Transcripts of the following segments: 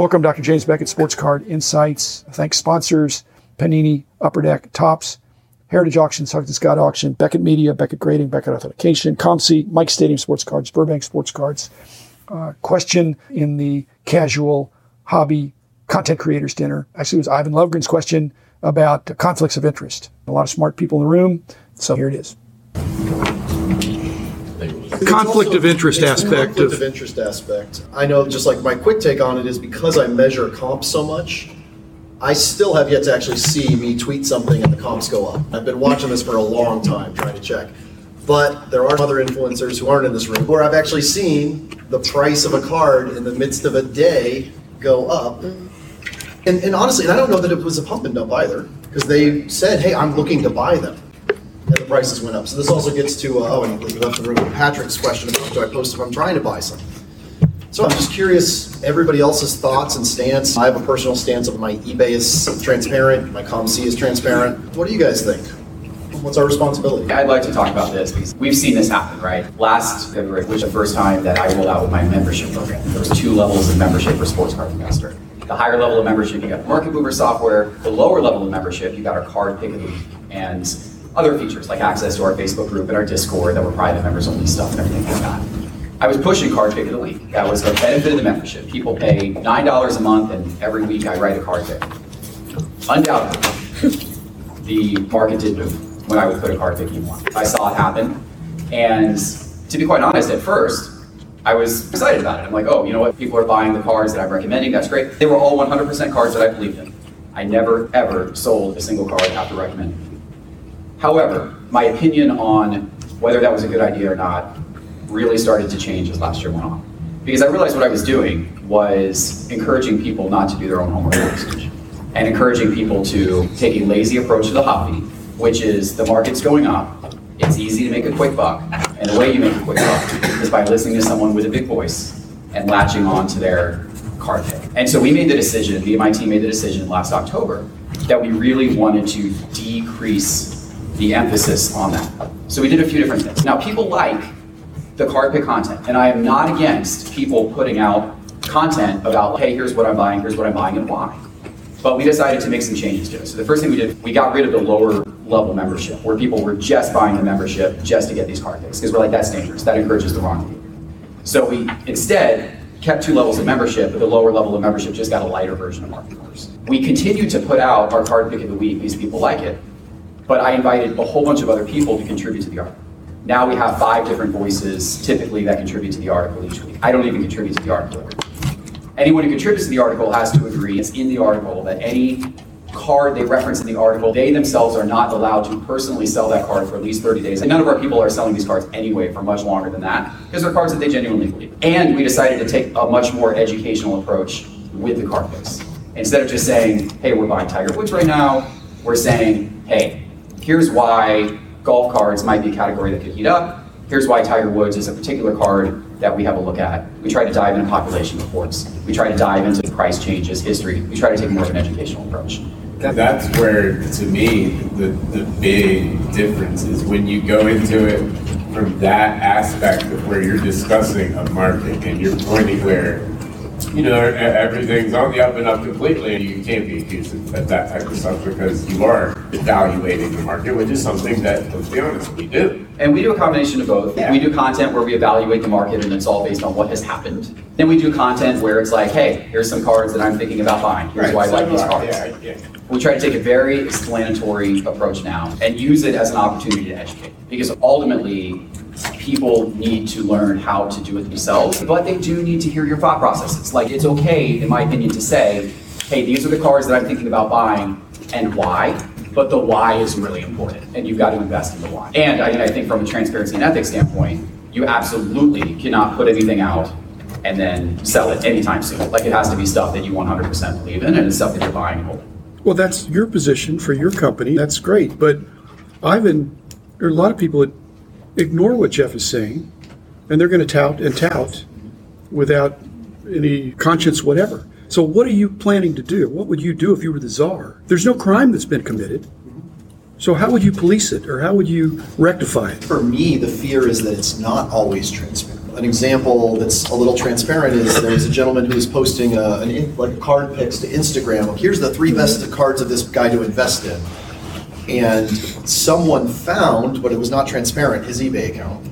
Welcome, Dr. James Beckett, Sports Card Insights. Thanks sponsors, Panini, Upper Deck, Topps, Heritage Auction, Huggins Scott Auction, Beckett Media, Beckett Grading, Beckett Authentication, ComC, Mike Stadium Sports Cards, Burbank Sports Cards. Uh, question in the casual hobby content creators dinner. Actually, it was Ivan Lovegren's question about conflicts of interest. A lot of smart people in the room. So here it is. Conflict of interest It's the aspect conflict of- of interest aspect. I know, just like my quick take on it is because I measure comps so much, I still have yet to actually see me tweet something and the comps go up. I've been watching this for a long time, trying to check. But there are other influencers who aren't in this room where I've actually seen the price of a card in the midst of a day go up. And, and honestly, and I don't know that it was a pump and dump either, because they said, hey, I'm looking to buy them. The prices went up. So this also gets to, uh, oh, and you left the room, Patrick's question about do I post if I'm trying to buy something? So I'm just curious, everybody else's thoughts and stance. I have a personal stance of my eBay is transparent, my ComC is transparent. What do you guys think? What's our responsibility? I'd like to talk about this because we've seen this happen, right? Last February was the first time that I rolled out with my membership program. There was two levels of membership for Sports Card Investor. The higher level of membership, you got Market Mover software. The lower level of membership, you got our card pick of the week and other features like access to our Facebook group and our Discord that were private members only stuff and everything like that. I was pushing card pick of the week. That was the benefit of the membership. People pay nine dollars a month, and every week I write a card pick. Undoubtedly, the market did move when I would put a card picking one. I saw it happen, and to be quite honest, at first, I was excited about it. I'm like, oh, you know what? People are buying the cards that I'm recommending. That's great. They were all 100% cards that I believed in. I never ever sold a single card after recommending. However, my opinion on whether that was a good idea or not really started to change as last year went on. Because I realized what I was doing was encouraging people not to do their own homework research and encouraging people to take a lazy approach to the hobby, which is the market's going up, it's easy to make a quick buck, and the way you make a quick buck is by listening to someone with a big voice and latching on to their card pick. And so we made the decision, me and my team made the decision last October, that we really wanted to decrease the emphasis on that. So we did a few different things. Now, people like the card pick content, and I am not against people putting out content about, hey, here's what I'm buying, here's what I'm buying, and why. But we decided to make some changes to it. So the first thing we did, we got rid of the lower level membership, where people were just buying the membership just to get these card picks, because we're like, that's dangerous. That encourages the wrong behavior. So we instead kept two levels of membership, but the lower level of membership just got a lighter version of market course. We continued to put out our card pick of the week these people like it, but I invited a whole bunch of other people to contribute to the article. Now we have five different voices typically that contribute to the article each week. I don't even contribute to the article. Anyone who contributes to the article has to agree, it's in the article, that any card they reference in the article, they themselves are not allowed to personally sell that card for at least 30 days. And none of our people are selling these cards anyway for much longer than that, because they're cards that they genuinely believe. And we decided to take a much more educational approach with the card picks. Instead of just saying, hey, we're buying Tiger Woods right now, we're saying, hey, here's why golf cards might be a category that could heat up. Here's why Tiger Woods is a particular card that we have a look at. We try to dive into population reports. We try to dive into price changes, history. We try to take more of an educational approach. That's where, to me, the, the big difference is when you go into it from that aspect of where you're discussing a market and you're pointing where, you know, everything's on the up and up completely, and you can't be accused of that type of stuff because you are evaluating the market, which is something that, let's be honest, we do. And we do a combination of both. Yeah. We do content where we evaluate the market and it's all based on what has happened. Then we do content where it's like, hey, here's some cards that I'm thinking about buying. Here's why I like these cards. Yeah, yeah. We try to take a very explanatory approach now and use it as an opportunity to educate. Because ultimately, people need to learn how to do it themselves, but they do need to hear your thought processes. Like, it's okay, in my opinion, to say, hey, these are the cars that I'm thinking about buying and why. But the why is really important, and you've got to invest in the why. And I mean, I think from a transparency and ethics standpoint, you absolutely cannot put anything out and then sell it anytime soon. Like, it has to be stuff that you 100% believe in, and it's stuff that you're buying and holding. Well, that's your position for your company. That's great. But Ivan, there are a lot of people that ignore what Jeff is saying, and they're going to tout and tout without any conscience whatever. So, what are you planning to do? What would you do if you were the czar? There's no crime that's been committed. So, how would you police it, or how would you rectify it? For me, the fear is that it's not always transparent. An example that's a little transparent is there was a gentleman who was posting a, an in, like card pics to Instagram. Here's the three best cards of this guy to invest in, and someone found, but it was not transparent, his eBay account,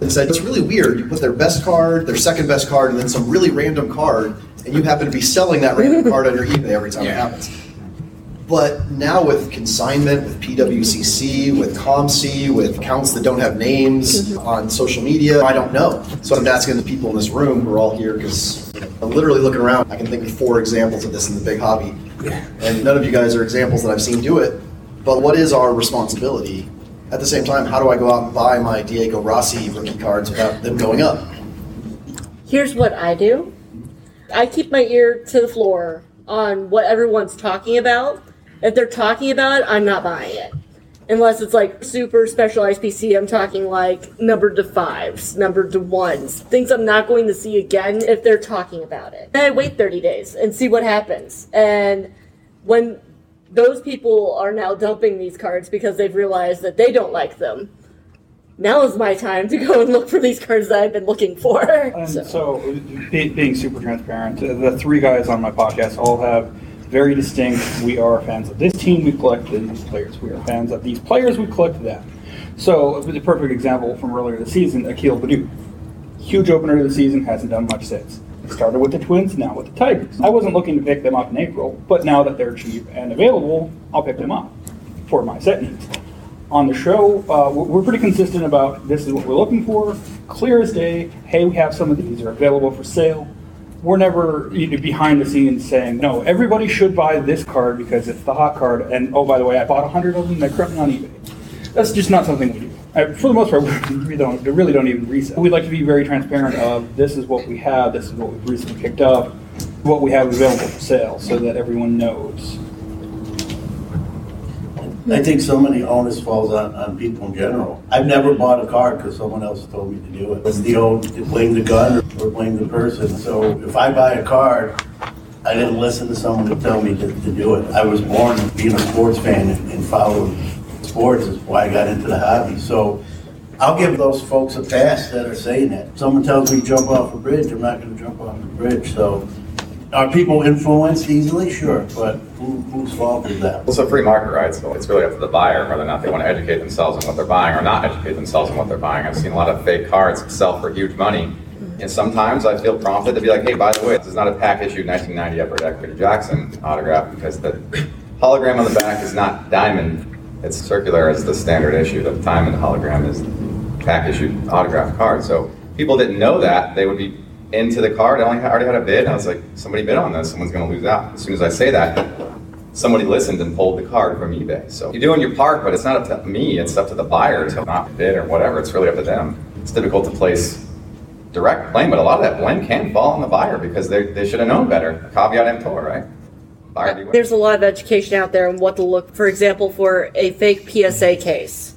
and said it's really weird. You put their best card, their second best card, and then some really random card, and you happen to be selling that random card on your eBay every time it happens. But now with consignment, with PWCC, with ComC, with accounts that don't have names mm-hmm. on social media, I don't know. So I'm asking the people in this room who are all here because I'm literally looking around. I can think of four examples of this in the big hobby, and none of you guys are examples that I've seen do it. But what is our responsibility? At the same time, how do I go out and buy my Diego Rossi rookie cards without them going up? Here's what I do I keep my ear to the floor on what everyone's talking about. If they're talking about it, I'm not buying it. Unless it's like super specialized PC, I'm talking like numbered to fives, numbered to ones, things I'm not going to see again if they're talking about it. Then I wait 30 days and see what happens. And when those people are now dumping these cards because they've realized that they don't like them, now is my time to go and look for these cards that I've been looking for. And so, be, being super transparent, the three guys on my podcast all have very distinct. We are fans of this team. We collected these players. We are fans of these players. We collect them. So, the perfect example from earlier this season, Akil Baddoo. Huge opener of the season, hasn't done much since. Started with the Twins, now with the Tigers. I wasn't looking to pick them up in April, but now that they're cheap and available, I'll pick them up for my set needs on the show, uh, we're pretty consistent about this is what we're looking for. Clear as day. Hey, we have some of these are available for sale. We're never you know, behind the scenes saying no. Everybody should buy this card because it's the hot card. And oh, by the way, I bought hundred of them. They're currently on eBay. That's just not something we do. For the most part, we don't. They really don't even resell. We'd like to be very transparent. Of this is what we have. This is what we've recently picked up. What we have available for sale, so that everyone knows. I think so many onus falls on, on people in general. I've never bought a car because someone else told me to do it. It's the old blame the gun or blame the person. So if I buy a card, I didn't listen to someone to tell me to, to do it. I was born being a sports fan and, and following sports is why I got into the hobby. So I'll give those folks a pass that are saying that. Someone tells me jump off a bridge, I'm not gonna jump off the bridge, so. Are people influenced easily? Sure, but who, whose fault is that? It's a free market, right? So it's really up to the buyer whether or not they want to educate themselves on what they're buying or not educate themselves on what they're buying. I've seen a lot of fake cards sell for huge money. And sometimes I feel prompted to be like, hey, by the way, this is not a pack issued 1990 Upper Deck Peter Jackson autograph because the hologram on the back is not diamond. It's circular as the standard issue. The diamond hologram is pack issued autograph card. So people didn't know that. They would be into the card. I only already had a bid. I was like, somebody bid on this. Someone's going to lose out. As soon as I say that, somebody listened and pulled the card from eBay. So you're doing your part, but it's not up to me. It's up to the buyer to not bid or whatever. It's really up to them. It's difficult to place direct blame, but a lot of that blame can fall on the buyer because they, they should have known better. Caveat emptor, right? Buyer. Uh, there's a lot of education out there on what to look, for example, for a fake PSA case.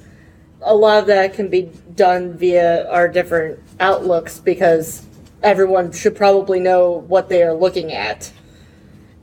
A lot of that can be done via our different outlooks because everyone should probably know what they are looking at.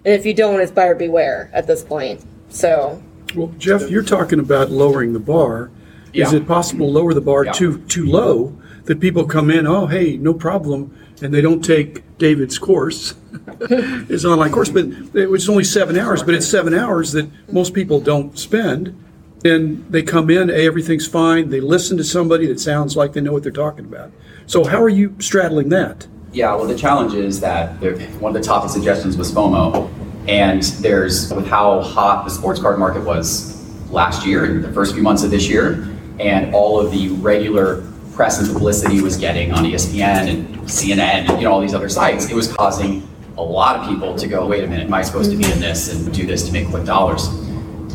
And if you don't, it's buyer beware at this point. So, Well, Jeff, you're talking about lowering the bar. Is Yeah. it possible to lower the bar Yeah. too too low that people come in, oh hey, no problem, and they don't take David's course, his online course, but it was only seven hours, but it's seven hours that most people don't spend. And they come in, hey, everything's fine. They listen to somebody that sounds like they know what they're talking about. So how are you straddling that? Yeah, well, the challenge is that one of the top suggestions was FOMO, and there's with how hot the sports card market was last year and the first few months of this year, and all of the regular press and publicity was getting on ESPN and CNN and you know all these other sites, it was causing a lot of people to go, wait a minute, am I supposed to be in mm-hmm. this and do this to make quick dollars?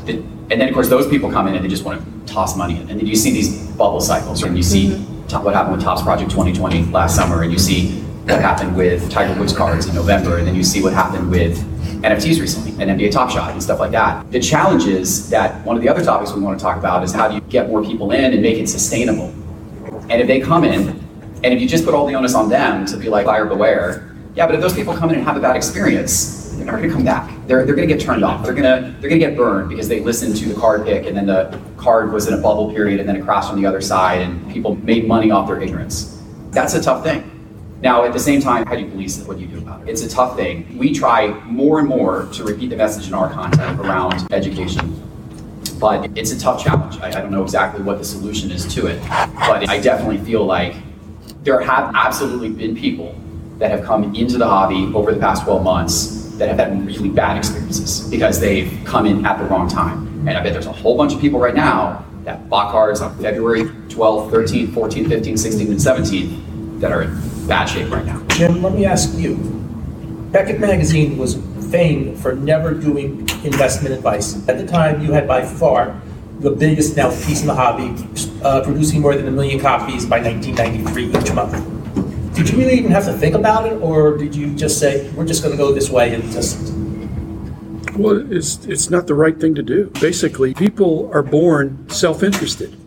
And then of course those people come in and they just want to toss money in, and then you see these bubble cycles, and you see mm-hmm. top, what happened with Topps Project 2020 last summer, and you see what happened with Tiger Woods cards in November, and then you see what happened with NFTs recently and NBA Top Shot and stuff like that. The challenge is that one of the other topics we want to talk about is how do you get more people in and make it sustainable. And if they come in, and if you just put all the onus on them to be like buyer beware, yeah, but if those people come in and have a bad experience, they're never gonna come back. They're, they're gonna get turned off. They're gonna they're gonna get burned because they listened to the card pick and then the card was in a bubble period and then it crashed on the other side and people made money off their ignorance. That's a tough thing. Now, at the same time, how do you police it? What do you do about it? It's a tough thing. We try more and more to repeat the message in our content around education but it's a tough challenge. I, I, don't know exactly what the solution is to it, but I definitely feel like there have absolutely been people that have come into the hobby over the past 12 months that have had really bad experiences because they've come in at the wrong time. And I bet there's a whole bunch of people right now that bought cards on February 12th, 13th, 14th, 15th, 16th, and 17th that are in bad shape right now. Jim, let me ask you. Beckett Magazine was famed for never doing investment advice. At the time, you had by far the biggest piece in the hobby, uh, producing more than a million copies by 1993 each month. Did you really even have to think about it, or did you just say, we're just going to go this way and just. Well, it's, it's not the right thing to do. Basically, people are born self interested,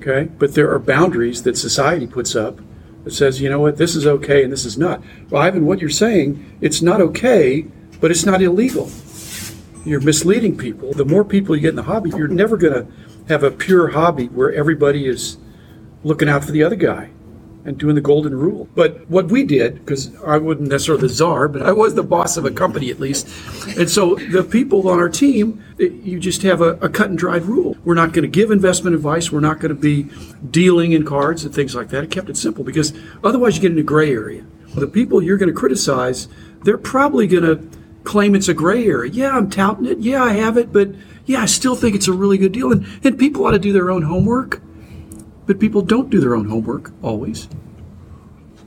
okay? But there are boundaries that society puts up that says, you know what, this is okay and this is not. Well, Ivan, what you're saying, it's not okay, but it's not illegal. You're misleading people. The more people you get in the hobby, you're never going to have a pure hobby where everybody is looking out for the other guy and doing the golden rule. But what we did, because I wasn't necessarily the czar, but I was the boss of a company at least. And so the people on our team, you just have a, a cut and dried rule. We're not going to give investment advice. We're not going to be dealing in cards and things like that. It kept it simple because otherwise you get into gray area. The people you're going to criticize, they're probably going to claim it's a gray area. Yeah, I'm touting it. Yeah, I have it, but yeah, I still think it's a really good deal. And, and people ought to do their own homework. But people don't do their own homework always.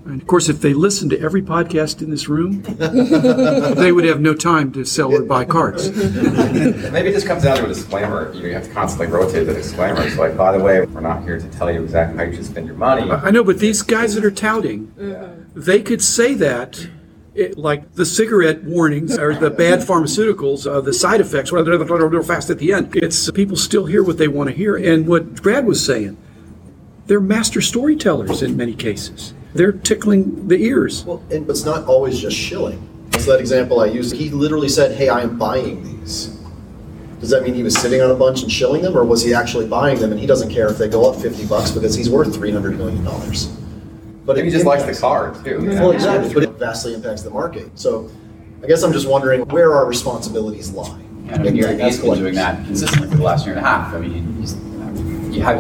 And of course, if they listened to every podcast in this room, they would have no time to sell or buy cards. Maybe it just comes down to a disclaimer. You, know, you have to constantly rotate the disclaimers. Like, by the way, we're not here to tell you exactly how you should spend your money. I know, but these guys that are touting, mm-hmm. they could say that. It, like the cigarette warnings or the bad pharmaceuticals, uh, the side effects, whether they're real fast at the end. It's people still hear what they want to hear. And what Brad was saying, they're master storytellers in many cases. They're tickling the ears. Well, and, it's not always just shilling. So that example I used, he literally said, "Hey, I am buying these." Does that mean he was sitting on a bunch and shilling them, or was he actually buying them and he doesn't care if they go up fifty bucks because he's worth three hundred million dollars? But Maybe he just likes the card too. Well, exactly. But it vastly impacts the market. So, I guess I'm just wondering where our responsibilities lie. I mean, Gary Vee's been doing that consistently for the last year and a half. I mean, you have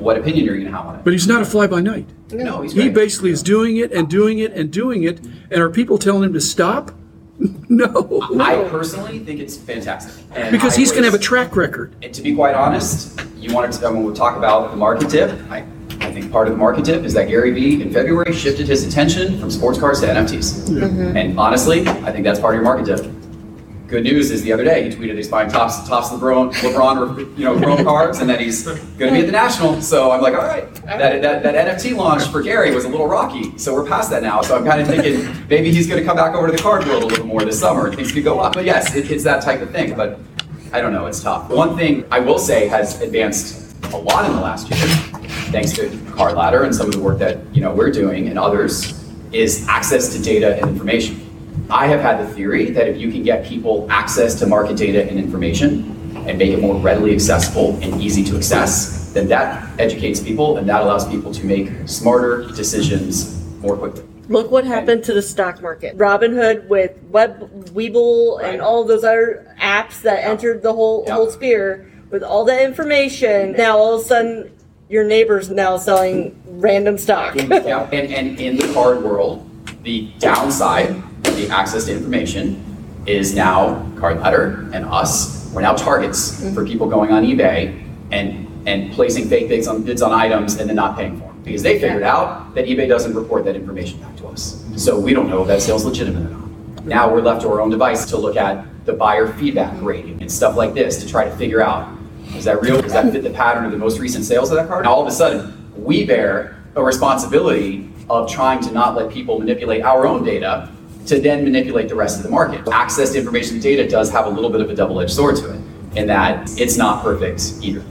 what opinion are you going to have on it? But he's not a fly by night. No, he's He great. basically is doing it and doing it and doing it. And are people telling him to stop? no. I personally think it's fantastic. And Because I he's going to have a track record. And to be quite honest, you wanted to, when we talk about the market tip, I, I think part of the market tip is that Gary Vee in February shifted his attention from sports cars to NFTs. Mm-hmm. And honestly, I think that's part of your market tip. Good news is the other day he tweeted he's buying Topps Topps LeBron LeBron you know Chrome cards and that he's going to be at the National. So I'm like, all right, that, that that NFT launch for Gary was a little rocky. So we're past that now. So I'm kind of thinking maybe he's going to come back over to the card world a little more this summer and things could go up. But yes, it, it's that type of thing. But I don't know, it's tough. One thing I will say has advanced a lot in the last year, thanks to Card Ladder and some of the work that you know we're doing and others, is access to data and information. I have had the theory that if you can get people access to market data and information and make it more readily accessible and easy to access, then that educates people and that allows people to make smarter decisions more quickly. Look what happened to the stock market. Robinhood with Web Webull and all those other apps that entered the whole Yeah. whole sphere with all that information. Now all of a sudden your neighbor's now selling random stock. Yeah, and, and in the card world, the downside of the access to information is now Card Ladder and us. We're now targets mm-hmm. for people going on eBay and and placing fake bids on bids on items and then not paying for them because they figured out that eBay doesn't report that information back to us. So we don't know if that sale's legitimate or not. Now we're left to our own device to look at the buyer feedback rating and stuff like this to try to figure out is that real? Does that fit the pattern of the most recent sales of that card? Now all of a sudden, we bear a responsibility of trying to not let people manipulate our own data to then manipulate the rest of the market. Access to information and data does have a little bit of a double-edged sword to it, in that it's not perfect either.